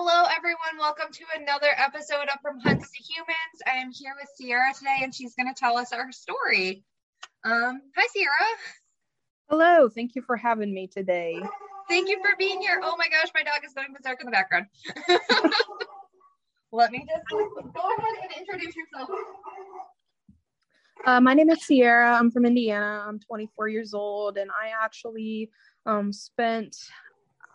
Hello, everyone. Welcome to another episode of From Huns to Humans. I am here with Sierra today, and she's going to tell us our story. Um, hi, Sierra. Hello. Thank you for having me today. Thank you for being here. Oh my gosh, my dog is going berserk in the background. Let me just go ahead and introduce yourself. Uh, my name is Sierra. I'm from Indiana. I'm 24 years old, and I actually um, spent,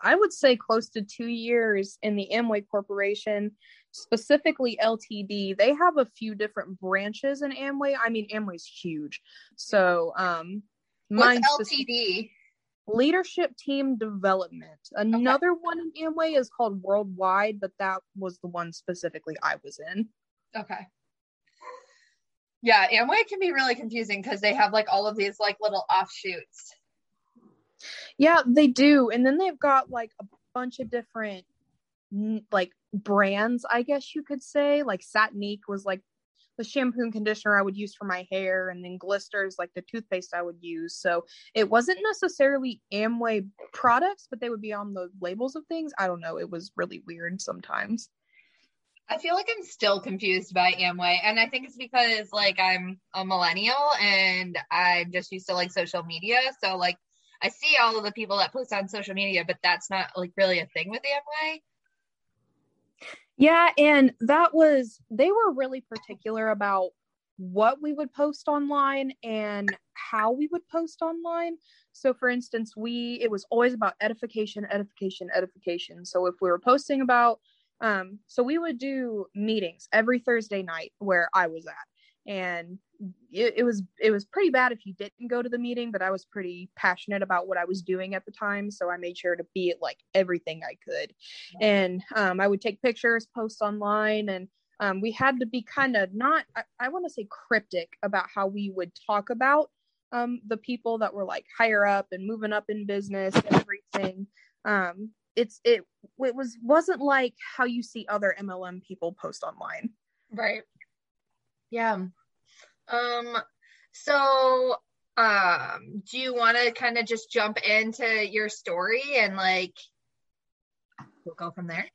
I would say, close to two years in the Amway Corporation, specifically LTD. They have a few different branches in Amway. I mean, Amway's huge. So, um, What's LTD? Leadership Team Development. Another okay. one in Amway is called Worldwide, but that was the one specifically I was in. Okay. Yeah, Amway can be really confusing because they have like all of these like little offshoots. Yeah, they do. And then they've got like a bunch of different like brands, I guess you could say. Like Satinique was like the shampoo and conditioner I would use for my hair, and then Glisters, like the toothpaste I would use. So it wasn't necessarily Amway products, but they would be on the labels of things. I don't know. It was really weird sometimes. I feel like I'm still confused by Amway. And I think it's because like I'm a millennial and I'm just used to like social media. So like I see all of the people that post on social media, but that's not like really a thing with Amway. Yeah, and that was they were really particular about what we would post online and how we would post online. So for instance, we it was always about edification, edification, edification. So if we were posting about um so we would do meetings every Thursday night where I was at and it, it, was it was pretty bad if you didn't go to the meeting but i was pretty passionate about what i was doing at the time so i made sure to be at like everything i could. And um, i would take pictures post online and um, we had to be kind of not i, I want to say cryptic about how we would talk about um, the people that were like higher up and moving up in business and everything. Um, it's it it was wasn't like how you see other mlm people post online. Right yeah um, so um, do you want to kind of just jump into your story and like we'll go from there?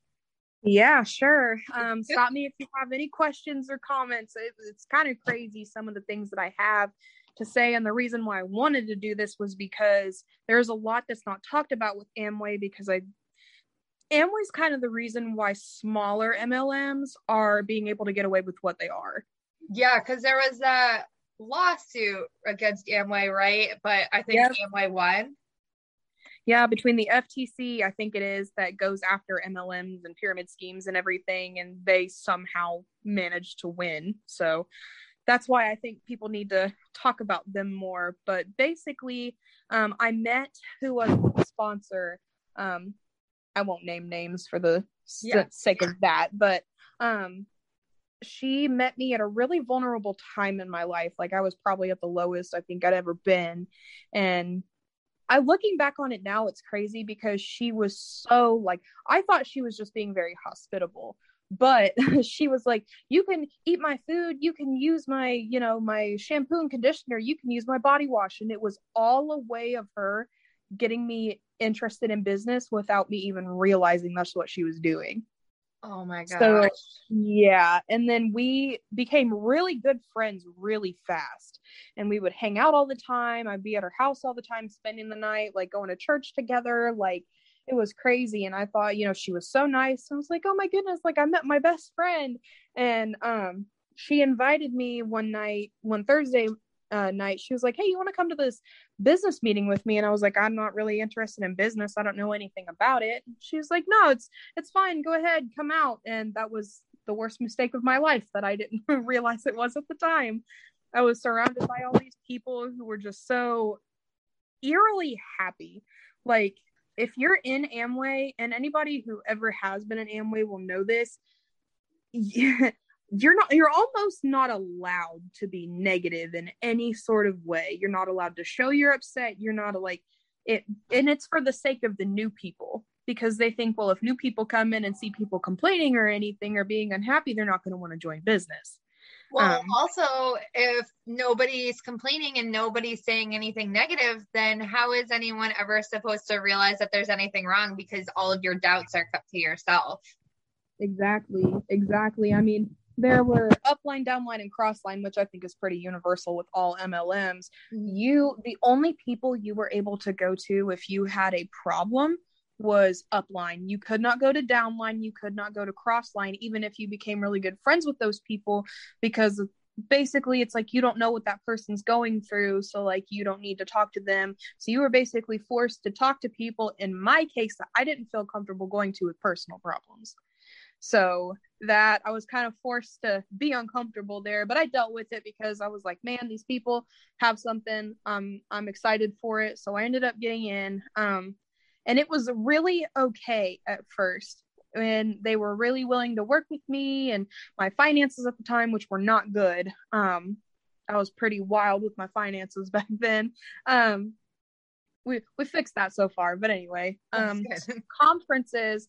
Yeah, sure. Um, stop me if you have any questions or comments. It, it's kind of crazy some of the things that I have to say. And the reason why I wanted to do this was because there's a lot that's not talked about with Amway because I Amway's kind of the reason why smaller MLMs are being able to get away with what they are. Yeah, because there was a lawsuit against Amway, right? But I think yep. Amway won. Yeah, between the FTC, I think it is that goes after MLMs and pyramid schemes and everything, and they somehow managed to win. So that's why I think people need to talk about them more. But basically, um, I met who was the sponsor. Um, I won't name names for the yeah. sake of that, but um, she met me at a really vulnerable time in my life. Like I was probably at the lowest I think I'd ever been. And I looking back on it now, it's crazy because she was so like I thought she was just being very hospitable. But she was like, you can eat my food, you can use my, you know, my shampoo and conditioner, you can use my body wash. And it was all a way of her getting me interested in business without me even realizing that's what she was doing. Oh my gosh. So yeah, and then we became really good friends really fast. And we would hang out all the time. I'd be at her house all the time spending the night, like going to church together, like it was crazy and I thought, you know, she was so nice. I was like, "Oh my goodness, like I met my best friend." And um she invited me one night, one Thursday uh, night. She was like, "Hey, you want to come to this business meeting with me?" And I was like, "I'm not really interested in business. I don't know anything about it." She was like, "No, it's it's fine. Go ahead, come out." And that was the worst mistake of my life that I didn't realize it was at the time. I was surrounded by all these people who were just so eerily happy. Like if you're in Amway, and anybody who ever has been in Amway will know this. you're not you're almost not allowed to be negative in any sort of way. You're not allowed to show you're upset. You're not a, like it and it's for the sake of the new people because they think well if new people come in and see people complaining or anything or being unhappy they're not going to want to join business. Well um, also if nobody's complaining and nobody's saying anything negative then how is anyone ever supposed to realize that there's anything wrong because all of your doubts are kept to yourself? Exactly exactly. I mean there uh-huh. were upline, downline, and crossline, which I think is pretty universal with all MLMs. Mm-hmm. You, the only people you were able to go to if you had a problem was upline. You could not go to downline. You could not go to crossline, even if you became really good friends with those people, because basically it's like you don't know what that person's going through. So, like, you don't need to talk to them. So, you were basically forced to talk to people, in my case, that I didn't feel comfortable going to with personal problems. So that I was kind of forced to be uncomfortable there, but I dealt with it because I was like, man, these people have something. Um, I'm excited for it. So I ended up getting in. Um, and it was really okay at first. And they were really willing to work with me and my finances at the time, which were not good. Um, I was pretty wild with my finances back then. Um, we we fixed that so far, but anyway, um, conferences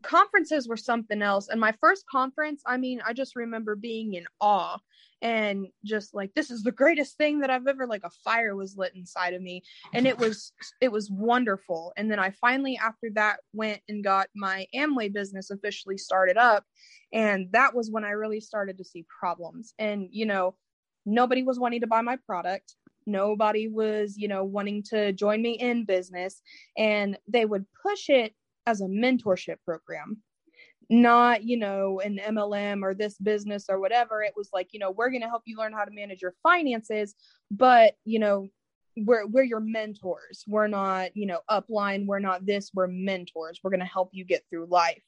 conferences were something else. And my first conference i mean i just remember being in awe and just like this is the greatest thing that i've ever like a fire was lit inside of me. And it was it was wonderful. And then i finally after that went and got my amway business officially started up. And that was when i really started to see problems. And you know nobody was wanting to buy my product. Nobody was you know wanting to join me in business. And they would push it as a mentorship program not you know an mlm or this business or whatever. It was like you know we're going to help you learn how to manage your finances but you know we're we're your mentors. We're not you know upline. We're not this. We're mentors. We're going to help you get through life.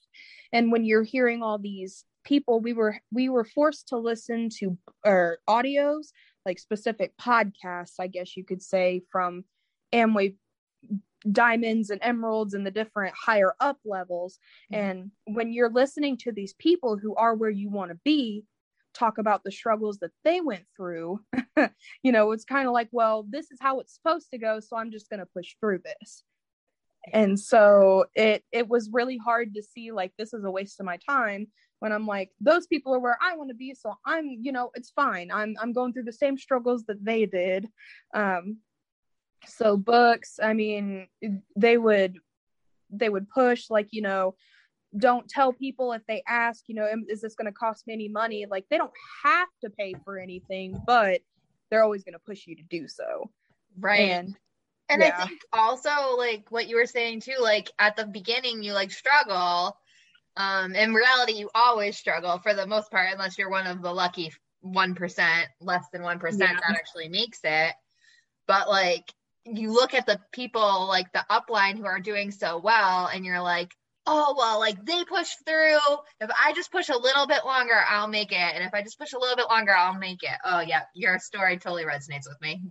And when you're hearing all these people we were we were forced to listen to or audios like specific podcasts i guess you could say from amway diamonds and emeralds and the different higher up levels. Mm-hmm. And when you're listening to these people who are where you want to be, talk about the struggles that they went through, you know, it's kind of like, well, this is how it's supposed to go. So I'm just going to push through this. And so it it was really hard to see like this is a waste of my time when I'm like those people are where I want to be so I'm you know it's fine I'm I'm going through the same struggles that they did um so books i mean they would they would push like you know don't tell people if they ask you know is this going to cost me any money like they don't have to pay for anything but they're always going to push you to do so right and and yeah. i think also like what you were saying too like at the beginning you like struggle um in reality you always struggle for the most part unless you're one of the lucky 1% less than 1% yeah. that actually makes it but like you look at the people like the upline who are doing so well and you're like oh well like they push through. If i just push a little bit longer i'll make it. And if i just push a little bit longer i'll make it. Oh yeah your story totally resonates with me.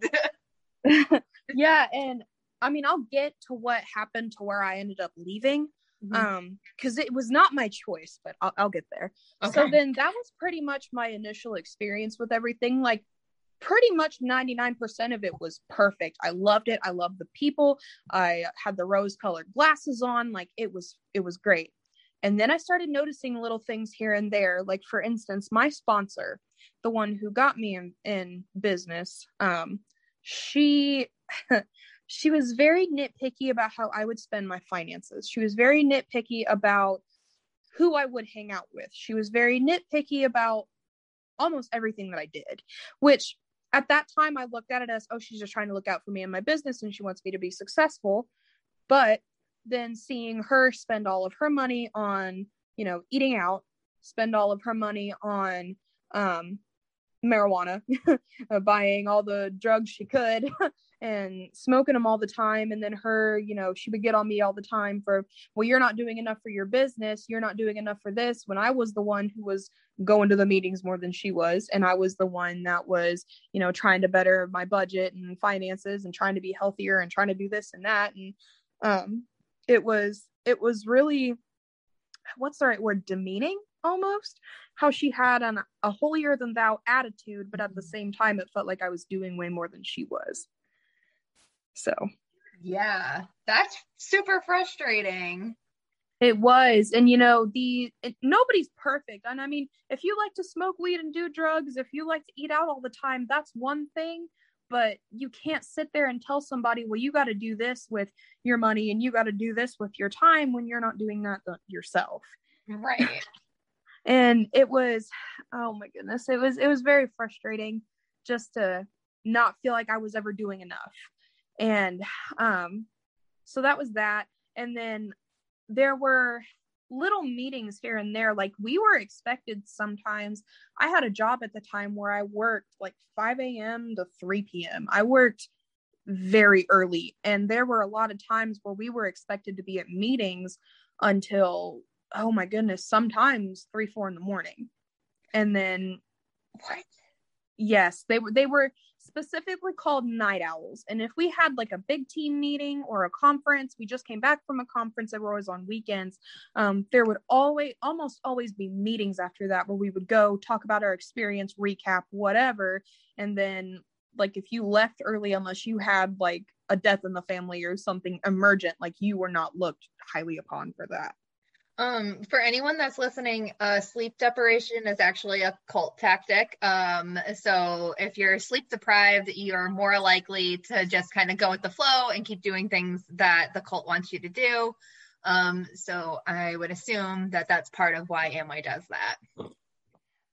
Yeah and i mean i'll get to what happened to where i ended up leaving mm-hmm. um because it was not my choice but I'll, I'll get there. Okay. so then that was pretty much my initial experience with everything. Like pretty much 99% of it was perfect. I loved it. I loved the people. I had the rose colored glasses on. Like it was, it was great. And then I started noticing little things here and there. Like for instance, my sponsor, the one who got me in, in business, um, she she was very nitpicky about how I would spend my finances. She was very nitpicky about who I would hang out with. She was very nitpicky about almost everything that I did, which at that time I looked at it as, oh, she's just trying to look out for me and my business and she wants me to be successful. But then seeing her spend all of her money on, you know, eating out, spend all of her money on um, marijuana, buying all the drugs she could and smoking them all the time. And then her, you know, she would get on me all the time for, well, you're not doing enough for your business. You're not doing enough for this. When I was the one who was going to the meetings more than she was. And I was the one that was, you know, trying to better my budget and finances and trying to be healthier and trying to do this and that. And um, it was, it was really, what's the right word, demeaning almost how she had an, a holier than thou attitude, but at the same time, it felt like I was doing way more than she was. So, yeah, that's super frustrating. It was, and you know, the it, nobody's perfect. And I mean, if you like to smoke weed and do drugs, if you like to eat out all the time, that's one thing. But you can't sit there and tell somebody, well, you got to do this with your money and you got to do this with your time when you're not doing that uh, yourself. Right and it was oh my goodness it was it was very frustrating just to not feel like i was ever doing enough and um so that was that and then there were little meetings here and there like we were expected sometimes i had a job at the time where i worked like 5 a.m to 3 p.m i worked very early and there were a lot of times where we were expected to be at meetings until oh my goodness, sometimes three, four in the morning. And then what? Yes, they were they were specifically called night owls. And if we had like a big team meeting or a conference, we just came back from a conference that were always on weekends. Um, there would always almost always be meetings after that where we would go talk about our experience, recap, whatever. And then like if you left early unless you had like a death in the family or something emergent, like you were not looked highly upon for that. Um, for anyone that's listening, uh, sleep deprivation is actually a cult tactic. Um, so if you're sleep deprived, you're more likely to just kind of go with the flow and keep doing things that the cult wants you to do. Um, so I would assume that that's part of why Amway does that.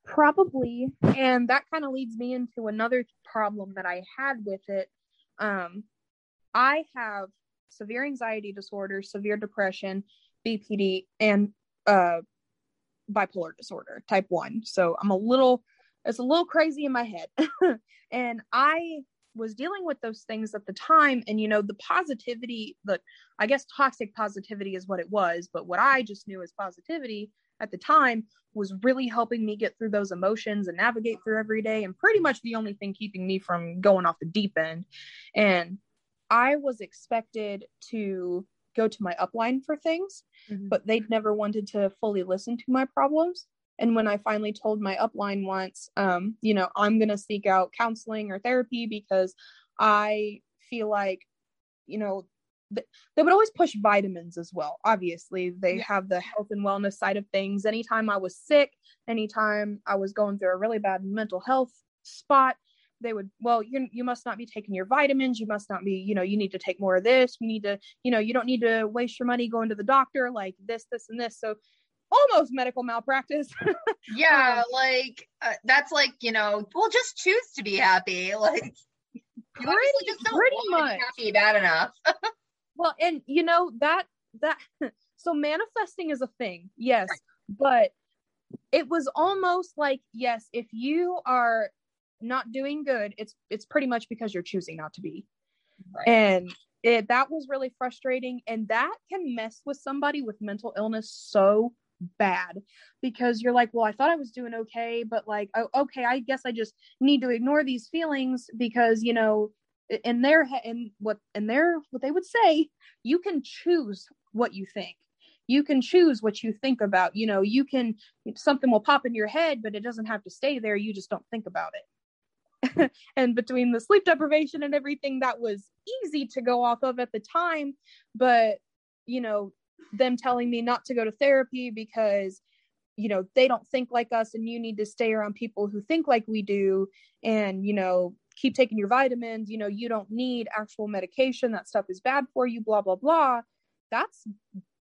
Probably, and that kind of leads me into another problem that I had with it. Um, I have severe anxiety disorder, severe depression, BPD, and uh, bipolar disorder type 1. So I'm a little, it's a little crazy in my head. and I was dealing with those things at the time. And, you know, the positivity, the, I guess toxic positivity is what it was, but what I just knew as positivity at the time was really helping me get through those emotions and navigate through every day and pretty much the only thing keeping me from going off the deep end. And I was expected to go to my upline for things, mm-hmm. but they'd never wanted to fully listen to my problems. And when I finally told my upline once, um, you know, I'm going to seek out counseling or therapy because I feel like, you know, th- they would always push vitamins as well. Obviously, they yeah. have the health and wellness side of things. Anytime I was sick, anytime I was going through a really bad mental health spot, they would well you you must not be taking your vitamins. You must not be you know you need to take more of this. You need to you know you don't need to waste your money going to the doctor like this this and this. So almost medical malpractice. Yeah um, like uh, that's like you know well just choose to be happy. Like pretty, just pretty much. happy bad enough. Well and you know that that so manifesting is a thing yes right. but it was almost like yes if you are not doing good, it's it's pretty much because you're choosing not to be. Right. And it, that was really frustrating and that can mess with somebody with mental illness so bad because you're like well i thought i was doing okay but like oh, okay i guess i just need to ignore these feelings because you know in their head and what in their what they would say you can choose what you think you can choose what you think about you know you can something will pop in your head but it doesn't have to stay there you just don't think about it and between the sleep deprivation and everything that was easy to go off of at the time. But you know them telling me not to go to therapy because you know they don't think like us and you need to stay around people who think like we do and you know keep taking your vitamins you know you don't need actual medication that stuff is bad for you blah blah blah. That's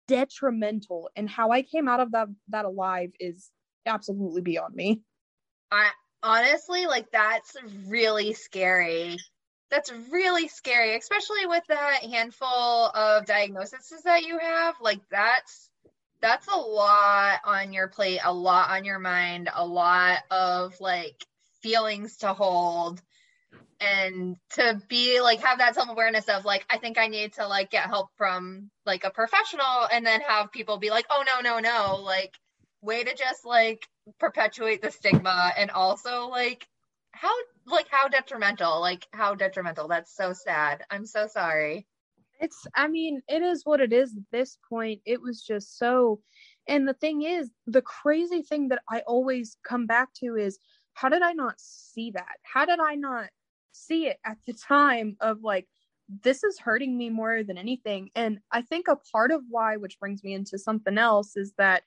detrimental. And how I came out of that that alive is absolutely beyond me. I honestly like that's really scary. That's really scary, especially with that handful of diagnoses that you have. Like that's that's a lot on your plate, a lot on your mind, a lot of like feelings to hold and to be like have that self-awareness of like i think i need to like get help from like a professional and then have people be like oh no no no like way to just like perpetuate the stigma and also like how like how detrimental like how detrimental. That's so sad. I'm so sorry. It's i mean it is what it is at this point. It was just so and the thing is the crazy thing that i always come back to is how did i not see that? How did i not see it at the time of like this is hurting me more than anything. And i think a part of why which brings me into something else is that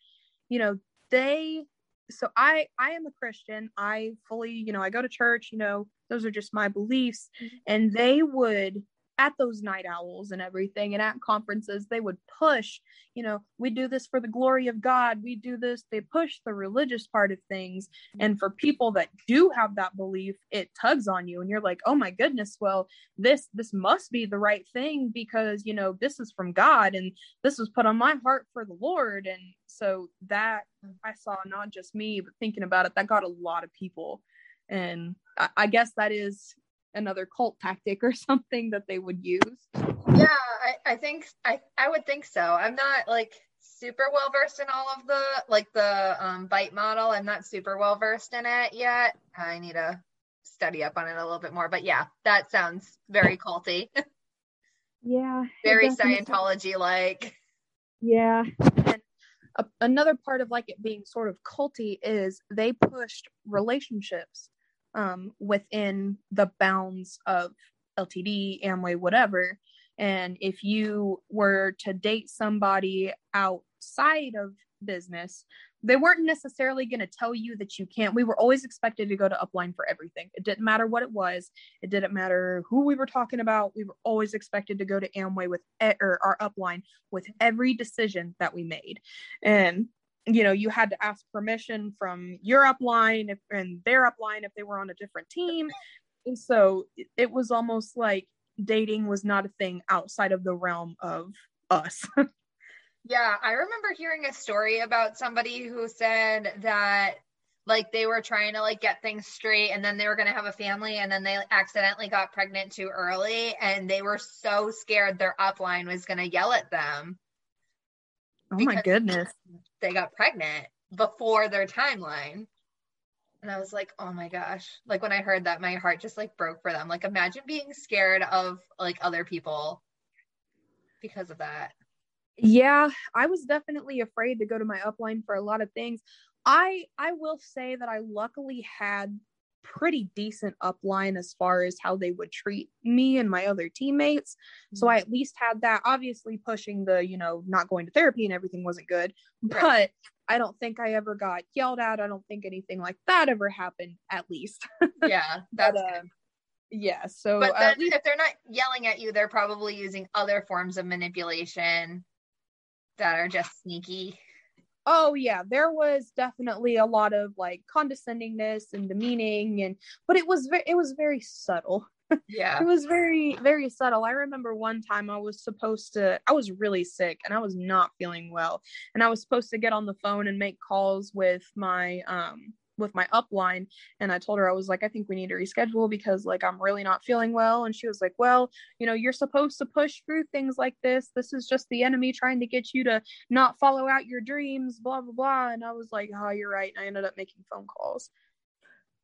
you know they so i i am a christian i fully you know i go to church you know those are just my beliefs mm-hmm. and they would at those night owls and everything and at conferences they would push you know we do this for the glory of god we do this they push the religious part of things. And for people that do have that belief it tugs on you and you're like oh my goodness well this this must be the right thing because you know this is from god and this was put on my heart for the lord. And so that i saw not just me but thinking about it that got a lot of people. And I, I guess that is another cult tactic or something that they would use. Yeah, I, I think I I would think so. I'm not like super well versed in all of the like the um, BITE model. I'm not super well versed in it yet. I need to study up on it a little bit more. But yeah, that sounds very culty. yeah. very Scientology like. Yeah. And a, another part of like it being sort of culty is they pushed relationships um, within the bounds of LTD, Amway, whatever. And if you were to date somebody outside of business, they weren't necessarily going to tell you that you can't. We were always expected to go to Upline for everything. It didn't matter what it was. It didn't matter who we were talking about. We were always expected to go to Amway with or our Upline with every decision that we made. And you know you had to ask permission from your upline if, and their upline if they were on a different team. And so it was almost like dating was not a thing outside of the realm of us. Yeah i remember hearing a story about somebody who said that like they were trying to like get things straight and then they were going to have a family and then they accidentally got pregnant too early and they were so scared their upline was going to yell at them. Oh my goodness. They got pregnant before their timeline. And I was like, oh my gosh. Like when I heard that, my heart just like broke for them. Like imagine being scared of like other people because of that. Yeah, I was definitely afraid to go to my upline for a lot of things. I I will say that I luckily had pretty decent upline as far as how they would treat me and my other teammates. So mm-hmm. I at least had that. Obviously, pushing the, you know, not going to therapy and everything wasn't good, but I don't think I ever got yelled at. I don't think anything like that ever happened, at least. Yeah, that's but, uh, Yeah. So, but then least- if they're not yelling at you, they're probably using other forms of manipulation that are just sneaky oh yeah there was definitely a lot of like condescendingness and demeaning and but it was very it was very subtle. Yeah. It was very very subtle. I remember one time i was supposed to i was really sick and i was not feeling well. And i was supposed to get on the phone and make calls with my um with my upline and I told her I was like I think we need to reschedule because like I'm really not feeling well and she was like well you know you're supposed to push through things like this. This is just the enemy trying to get you to not follow out your dreams blah blah blah and I was like oh you're right and I ended up making phone calls.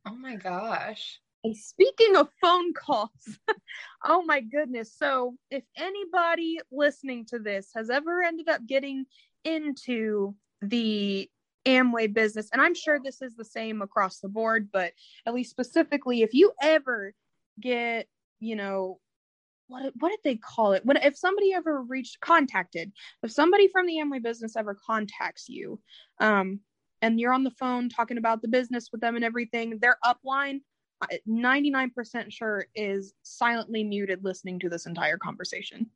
Oh my gosh. Speaking of phone calls oh my goodness. So if anybody listening to this has ever ended up getting into the Amway business, and I'm sure this is the same across the board, but at least specifically, if you ever get, you know, what what did they call it? When if somebody ever reached contacted, if somebody from the Amway business ever contacts you, um, and you're on the phone talking about the business with them and everything, their upline, 99% sure is silently muted listening to this entire conversation.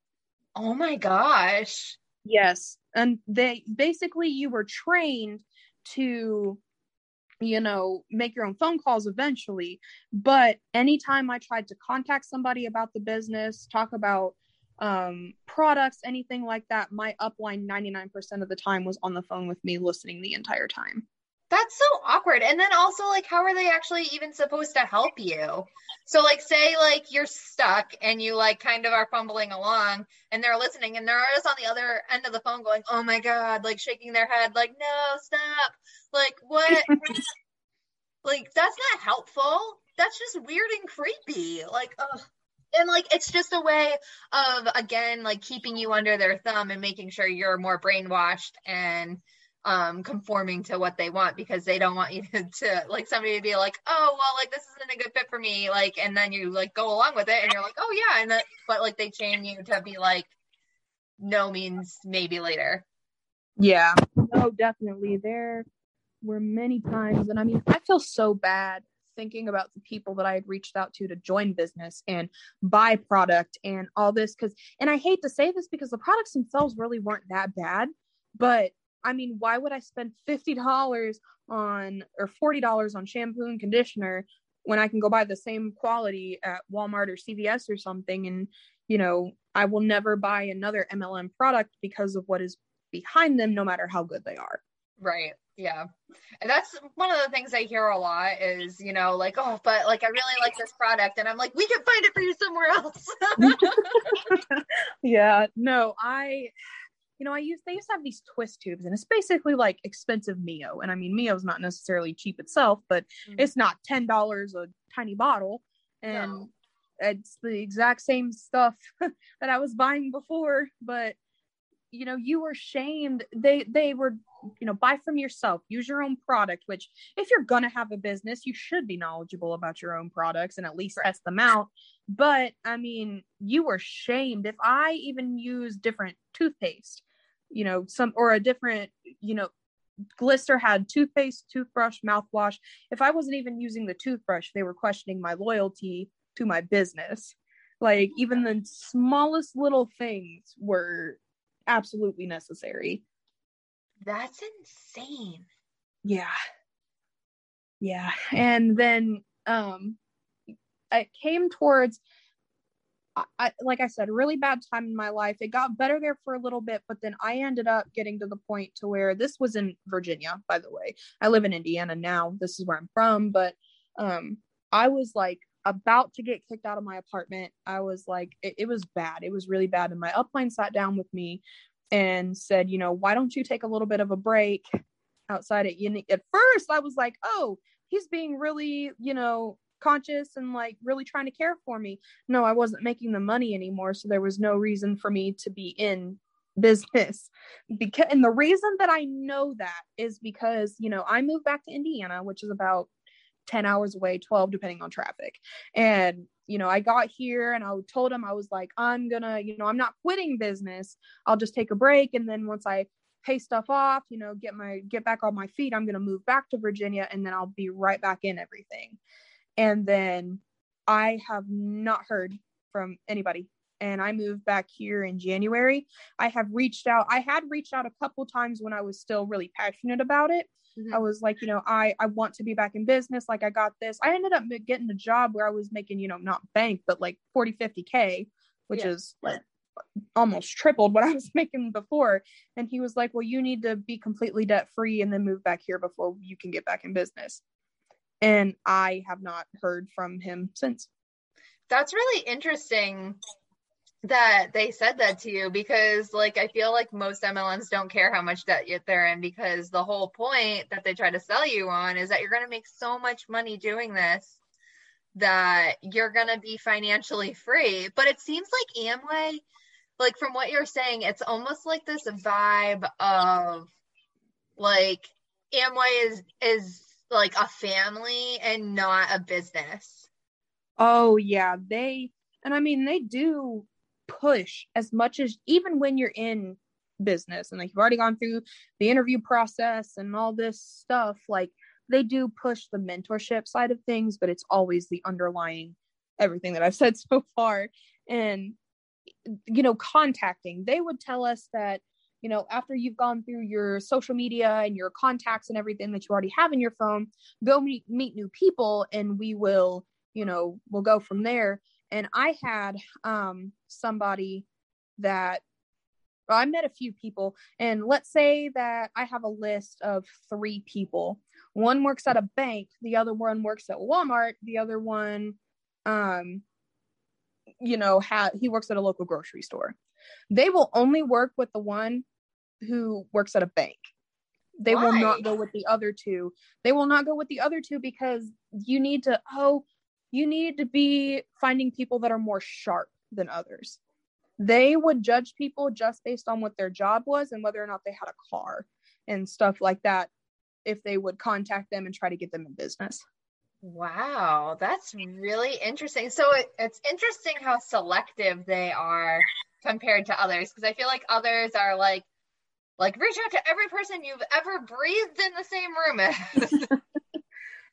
Oh my gosh Yes. And they basically you were trained to you know make your own phone calls eventually. But anytime i tried to contact somebody about the business talk about um products anything like that my upline 99% of the time was on the phone with me listening the entire time that's so awkward. And then also, like, how are they actually even supposed to help you? So, like, say, like, you're stuck and you, like, kind of are fumbling along and they're listening and they're just on the other end of the phone going, oh my God, like, shaking their head, like, no, stop. Like, what? like, that's not helpful. That's just weird and creepy. Like, ugh. And like it's just a way of again like keeping you under their thumb and making sure you're more brainwashed and um conforming to what they want because they don't want you to, to, like somebody to be like oh well like this isn't a good fit for me like and then you like go along with it and you're like oh yeah and then but like they chain you to be like no means maybe later. Yeah. No definitely. There were many times and i mean i feel so bad thinking about the people that I had reached out to to join business and buy product and all this because and I hate to say this because the products themselves really weren't that bad but I mean, why would I spend $50 on or $40 on shampoo and conditioner when I can go buy the same quality at Walmart or CVS or something? And, you know, I will never buy another MLM product because of what is behind them, no matter how good they are. Right. Yeah. And that's one of the things I hear a lot is, you know, like, oh, but like I really like this product. And I'm like, we can find it for you somewhere else. yeah. No, I you know, I used they used to have these twist tubes, and it's basically like expensive Mio. And I mean, Mio Mio's not necessarily cheap itself, but mm-hmm. it's not ten dollars a tiny bottle, and no. it's the exact same stuff that I was buying before. But you know, you were shamed. They they were, you know, buy from yourself, use your own product. Which, if you're gonna have a business, you should be knowledgeable about your own products and at least right. test them out. But I mean, you were shamed if I even use different toothpaste you know some or a different you know glister had toothpaste toothbrush mouthwash. If i wasn't even using the toothbrush they were questioning my loyalty to my business. Like even the smallest little things were absolutely necessary. That's insane. Yeah. Yeah. And then um it came towards I, like I said, really bad time in my life. It got better there for a little bit, but then I ended up getting to the point to where this was in Virginia, by the way. I live in Indiana now. This is where I'm from, but um, I was like about to get kicked out of my apartment. I was like, it, it was bad. It was really bad. And my upline sat down with me and said, you know, why don't you take a little bit of a break outside at uni? At first, I was like, oh, he's being really, you know, conscious and like really trying to care for me. No, I wasn't making the money anymore, so there was no reason for me to be in business. Because and the reason that I know that is because, you know, I moved back to Indiana, which is about 10 hours away, 12 depending on traffic. And you know, I got here and I told him I was like, I'm gonna, you know, I'm not quitting business. I'll just take a break. And then once I pay stuff off, you know, get my get back on my feet, I'm gonna move back to Virginia and then I'll be right back in everything. And then I have not heard from anybody. And I moved back here in January. I have reached out. I had reached out a couple times when I was still really passionate about it. Mm-hmm. I was like, you know, I I want to be back in business. Like I got this. I ended up getting a job where I was making, you know, not bank, but like 40, 50 K, which yeah. is like almost tripled what I was making before. And he was like, Well, you need to be completely debt free and then move back here before you can get back in business and I have not heard from him since. That's really interesting that they said that to you because like I feel like most MLMs don't care how much debt they're in because the whole point that they try to sell you on is that you're going to make so much money doing this that you're going to be financially free. But it seems like Amway like from what you're saying it's almost like this vibe of like Amway is is like a family and not a business. Oh yeah, they and I mean they do push as much as even when you're in business and like you've already gone through the interview process and all this stuff like they do push the mentorship side of things but it's always the underlying everything that I've said so far and you know contacting they would tell us that you know, after you've gone through your social media and your contacts and everything that you already have in your phone, go meet, meet new people and we will, you know, we'll go from there. And I had um, somebody that well, I met a few people, and let's say that I have a list of three people. One works at a bank, the other one works at Walmart, the other one, um, you know, ha- he works at a local grocery store. They will only work with the one who works at a bank. They Why? will not go with the other two. They will not go with the other two because you need to, oh, you need to be finding people that are more sharp than others. They would judge people just based on what their job was and whether or not they had a car and stuff like that if they would contact them and try to get them in business. Wow, that's really interesting. So it, it's interesting how selective they are compared to others because I feel like others are like like reach out to every person you've ever breathed in the same room as.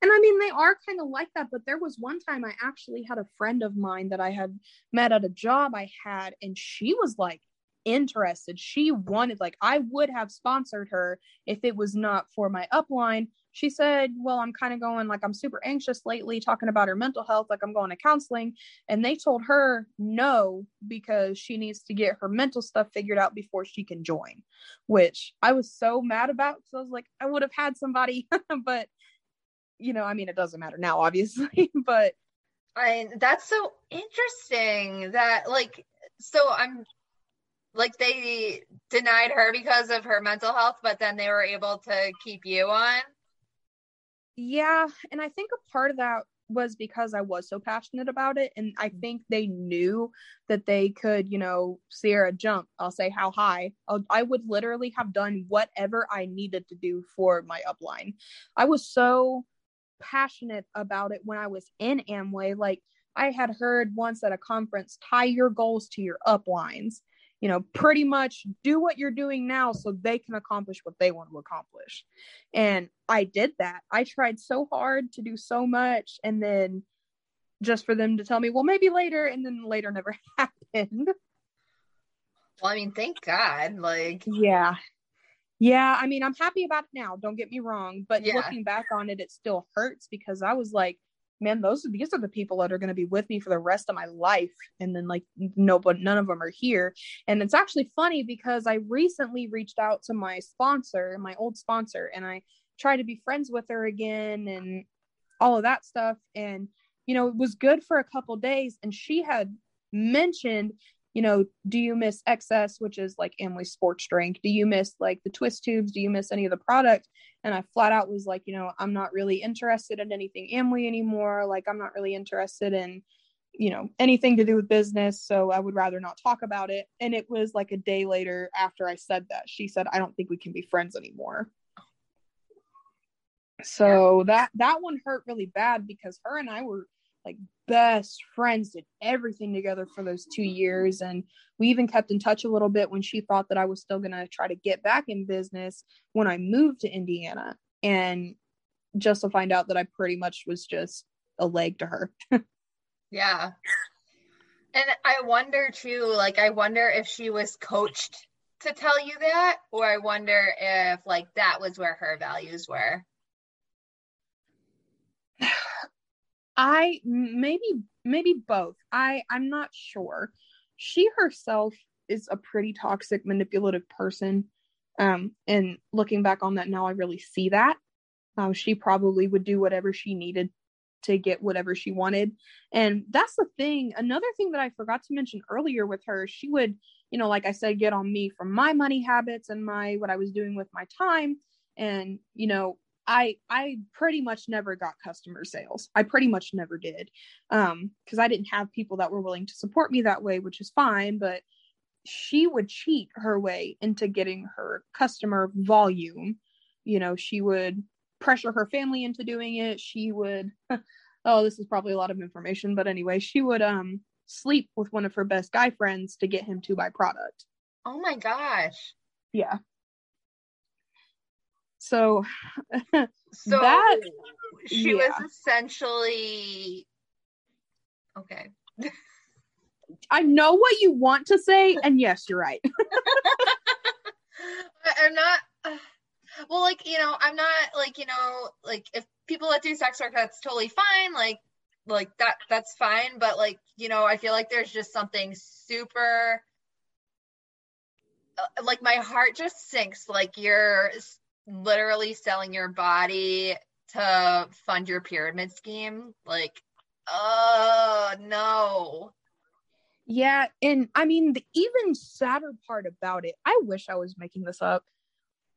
and I mean they are kind of like that, but there was one time I actually had a friend of mine that I had met at a job I had and she was like interested. She wanted like I would have sponsored her if it was not for my upline she said, Well, I'm kind of going like I'm super anxious lately, talking about her mental health, like I'm going to counseling. And they told her no, because she needs to get her mental stuff figured out before she can join, which I was so mad about. So I was like, I would have had somebody, but you know, I mean, it doesn't matter now, obviously, but I that's so interesting that like so I'm like they denied her because of her mental health, but then they were able to keep you on. Yeah, and I think a part of that was because I was so passionate about it. And I mm. think they knew that they could, you know, Sierra jump. I'll say how high. I'll, I would literally have done whatever I needed to do for my upline. I was so passionate about it when I was in Amway. Like I had heard once at a conference, tie your goals to your uplines you know, pretty much do what you're doing now so they can accomplish what they want to accomplish. And I did that. I tried so hard to do so much and then just for them to tell me, well, maybe later, and then later never happened. Well, I mean, thank God. Like, yeah. Yeah, I mean, I'm happy about it now. Don't get me wrong, but yeah. looking back on it, it still hurts because I was like, man, those these are the people that are going to be with me for the rest of my life. And then like no, but none of them are here. And it's actually funny because I recently reached out to my sponsor, my old sponsor, and I tried to be friends with her again and all of that stuff. And you know, it was good for a couple days. And she had mentioned you know, do you miss XS, which is like Amway sports drink? Do you miss like the twist tubes? Do you miss any of the product? And I flat out was like, you know, I'm not really interested in anything Amway anymore. Like, I'm not really interested in, you know, anything to do with business. So I would rather not talk about it. And it was like a day later after I said that, she said, I don't think we can be friends anymore. So that that one hurt really bad because her and I were like best friends, did everything together for those two years. And we even kept in touch a little bit when she thought that I was still going to try to get back in business when I moved to Indiana. And just to find out that I pretty much was just a leg to her. yeah. And I wonder too, like, I wonder if she was coached to tell you that, or I wonder if, like, that was where her values were. I maybe maybe both. I I'm not sure. She herself is a pretty toxic, manipulative person. Um, and looking back on that now, I really see that. Um, she probably would do whatever she needed to get whatever she wanted. And that's the thing. Another thing that I forgot to mention earlier with her, she would, you know, like I said, get on me from my money habits and my what I was doing with my time. And, you know, I I pretty much never got customer sales. I pretty much never did. Um because I didn't have people that were willing to support me that way, which is fine, but she would cheat her way into getting her customer volume. You know, she would pressure her family into doing it. She would oh, this is probably a lot of information, but anyway, she would um sleep with one of her best guy friends to get him to buy product. Oh my gosh. Yeah. So, so that she yeah. was essentially okay. I know what you want to say, and yes, you're right. I'm not. Uh, well, like you know, I'm not like you know, like if people that do sex work, that's totally fine. Like, like that, that's fine. But like you know, I feel like there's just something super. Uh, like my heart just sinks. Like you're literally selling your body to fund your pyramid scheme. Like, oh no. Yeah, and I mean the even sadder part about it, I wish I was making this up.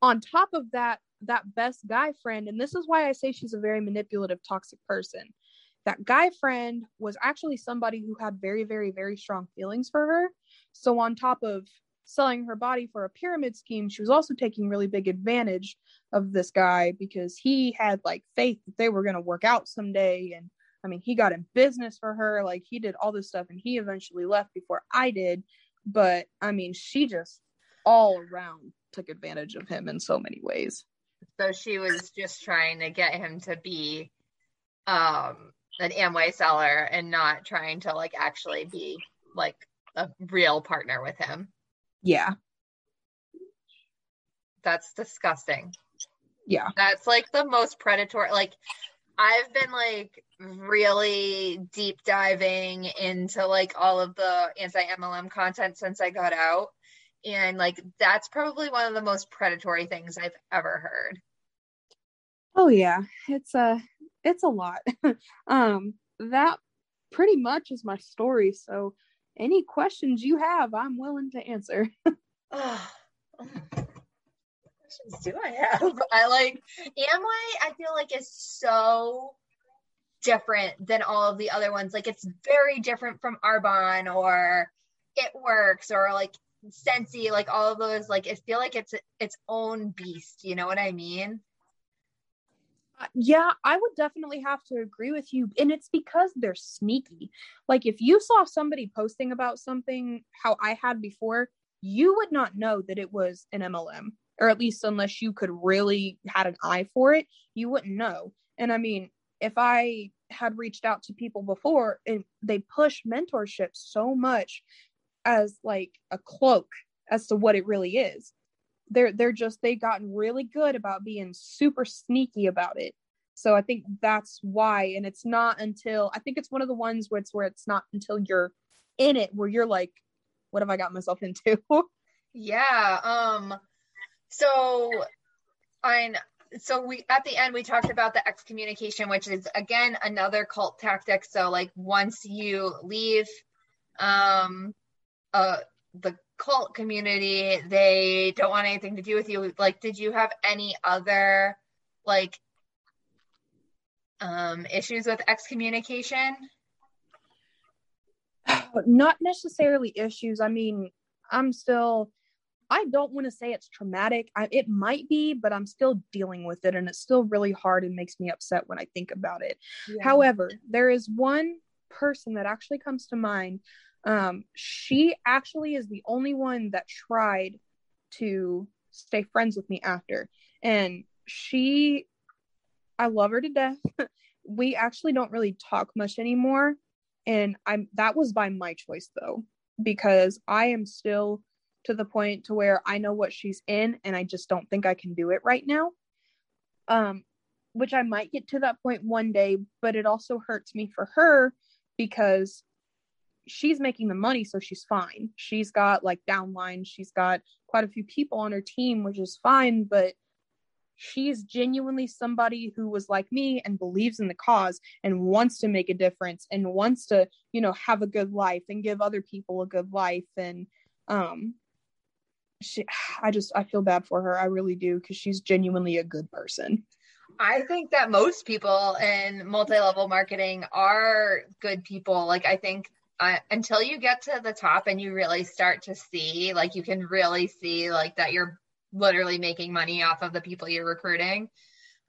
On top of that, that best guy friend, and this is why I say she's a very manipulative, toxic person. That guy friend was actually somebody who had very, very, very strong feelings for her. So, on top of selling her body for a pyramid scheme, she was also taking really big advantage of this guy because he had like faith that they were going to work out someday. And I mean, he got in business for her, like he did all this stuff, and he eventually left before I did. But I mean, she just all around took advantage of him in so many ways. So she was just trying to get him to be um an Amway seller and not trying to like actually be like a real partner with him. Yeah. That's disgusting. Yeah. That's like the most predatory like I've been like really deep diving into like all of the anti MLM content since I got out. And like that's probably one of the most predatory things I've ever heard. Oh yeah, it's a it's a lot. um that pretty much is my story. So any questions you have, I'm willing to answer. oh. questions do I have? I like Amway, I feel like is so different than all of the other ones. Like it's very different from Arbonne or It Works or like Scentsy, like all of those. Like I feel like it's its own beast. You know what I mean? Uh, yeah, I would definitely have to agree with you. And it's because they're sneaky. Like if you saw somebody posting about something how I had before, you would not know that it was an MLM or at least unless you could really had an eye for it, you wouldn't know. And I mean, if I had reached out to people before and they push mentorship so much as like a cloak as to what it really is. They're they're just they've gotten really good about being super sneaky about it. So I think that's why and it's not until I think it's one of the ones where it's where it's not until you're in it where you're like what have I got myself into? yeah, um so, I so we at the end we talked about the excommunication, which is again another cult tactic. So like once you leave, um, uh, the cult community, they don't want anything to do with you. Like, did you have any other like um issues with excommunication? Not necessarily issues. I mean, I'm still I don't want to say it's traumatic. I, it might be, but I'm still dealing with it and it's still really hard and makes me upset when I think about it. Yeah. However, there is one person that actually comes to mind. Um, she actually is the only one that tried to stay friends with me after. And she, I love her to death. we actually don't really talk much anymore. And I'm that was by my choice though, because I am still to the point to where I know what she's in and I just don't think I can do it right now. Um which I might get to that point one day, but it also hurts me for her because she's making the money so she's fine. She's got like downline, she's got quite a few people on her team which is fine, but she's genuinely somebody who was like me and believes in the cause and wants to make a difference and wants to you know have a good life and give other people a good life. And um she i just i feel bad for her. I really do because she's genuinely a good person i think that most people in multi-level marketing are good people like i think uh, until you get to the top and you really start to see like you can really see like that you're literally making money off of the people you're recruiting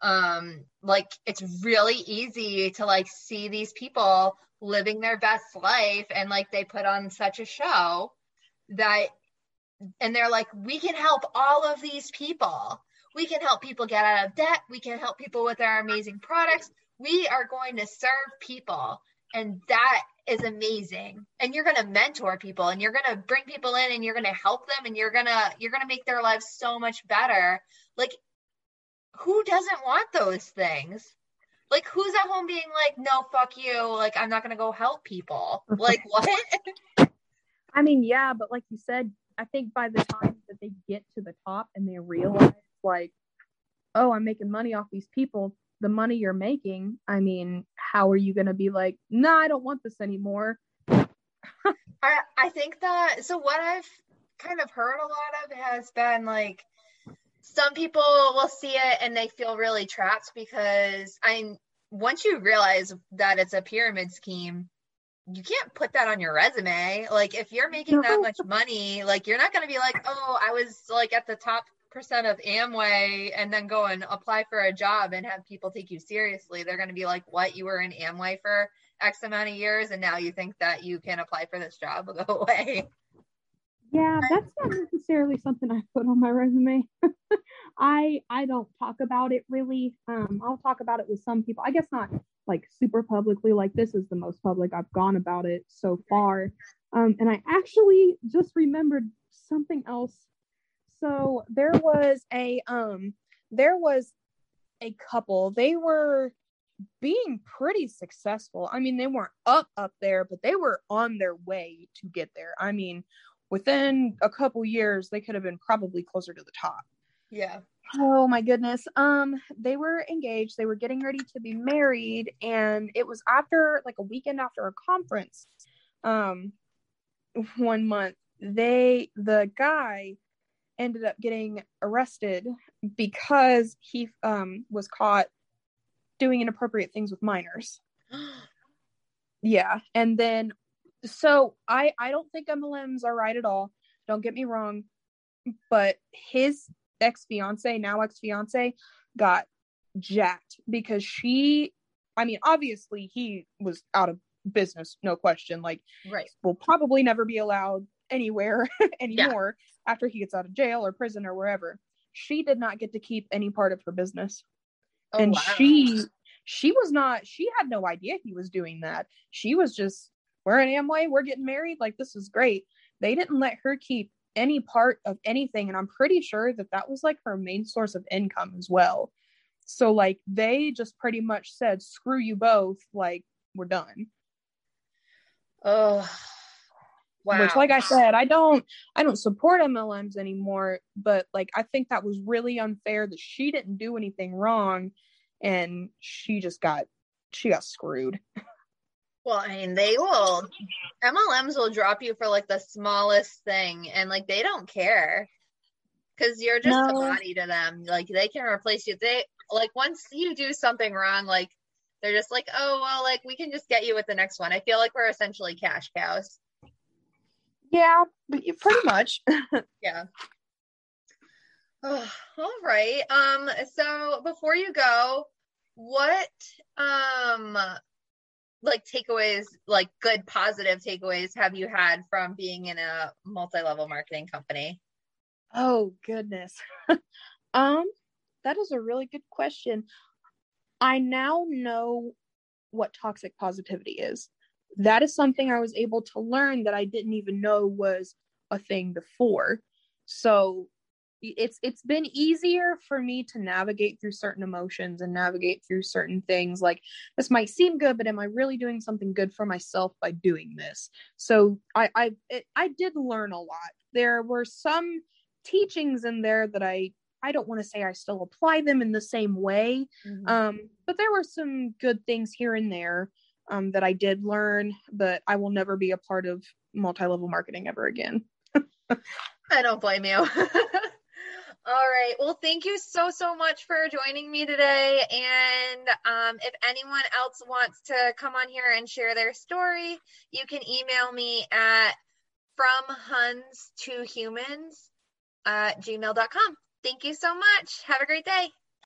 um like it's really easy to like see these people living their best life and like they put on such a show that and they're like, we can help all of these people. We can help people get out of debt. We can help people with our amazing products. We are going to serve people. and that is amazing and you're going to mentor people and you're going to bring people in and you're going to help them and you're going to you're going to make their lives so much better like who doesn't want those things like who's at home being like no fuck you like i'm not going to go help people like what I mean, yeah, but like you said, I think by the time that they get to the top and they realize, like, oh, I'm making money off these people, the money you're making, I mean, how are you going to be like, no, nah, I don't want this anymore? I, I think that, so what I've kind of heard a lot of has been like, some people will see it and they feel really trapped because I once you realize that it's a pyramid scheme, you can't put that on your resume. Like if you're making that much money, like you're not going to be like, "Oh, I was like at the top percent of Amway and then go and apply for a job and have people take you seriously." They're going to be like, "What? You were in Amway for X amount of years and now you think that you can apply for this job? Go away." Yeah, that's not necessarily something I put on my resume. I I don't talk about it really. Um, I'll talk about it with some people. I guess not like super publicly. Like this is the most public I've gone about it so far. Um, and I actually just remembered something else. So there was a um, there was a couple. They were being pretty successful. I mean, they weren't up up there, but they were on their way to get there. I mean, within a couple years they could have been probably closer to the top yeah oh my goodness um they were engaged they were getting ready to be married and it was after like a weekend after a conference um one month they the guy ended up getting arrested because he um was caught doing inappropriate things with minors yeah and then so I I don't think MLMs are right at all. Don't get me wrong, but his ex fiance, now ex fiance, got jacked because she. I mean, obviously he was out of business, no question. Like, right, will probably never be allowed anywhere anymore yeah. After he gets out of jail or prison or wherever. She did not get to keep any part of her business, oh, and wow. she she was not. She had no idea he was doing that. She was just we're in Amway, we're getting married, like this is great. They didn't let her keep any part of anything. And I'm pretty sure that that was like her main source of income as well. So, like, they just pretty much said, screw you both, like, we're done. Oh, wow. Which, like I said, I don't, I don't support MLMs anymore, but like, I think that was really unfair that she didn't do anything wrong and she just got, she got screwed. Well, I mean, they will, MLMs will drop you for like the smallest thing and like they don't care because you're just no. a body to them. Like they can replace you. They, like, once you do something wrong, like they're just like, oh, well, like we can just get you with the next one. I feel like we're essentially cash cows. Yeah, but you pretty much. yeah. Oh, all right. Um, so before you go, what um like takeaways, like good positive takeaways have you had from being in a multi-level marketing company? Oh goodness. um that is a really good question. I now know what toxic positivity is. That is something I was able to learn that I didn't even know was a thing before. So it's it's been easier for me to navigate through certain emotions and navigate through certain things like this might seem good but am i really doing something good for myself by doing this so i i it, i did learn a lot there were some teachings in there that i i don't want to say i still apply them in the same way mm-hmm. um but there were some good things here and there um that i did learn but i will never be a part of multi-level marketing ever again i don't blame you All right. Well, thank you so, so much for joining me today. And um, if anyone else wants to come on here and share their story, you can email me at from huns to humans at gmail.com. Thank you so much. Have a great day.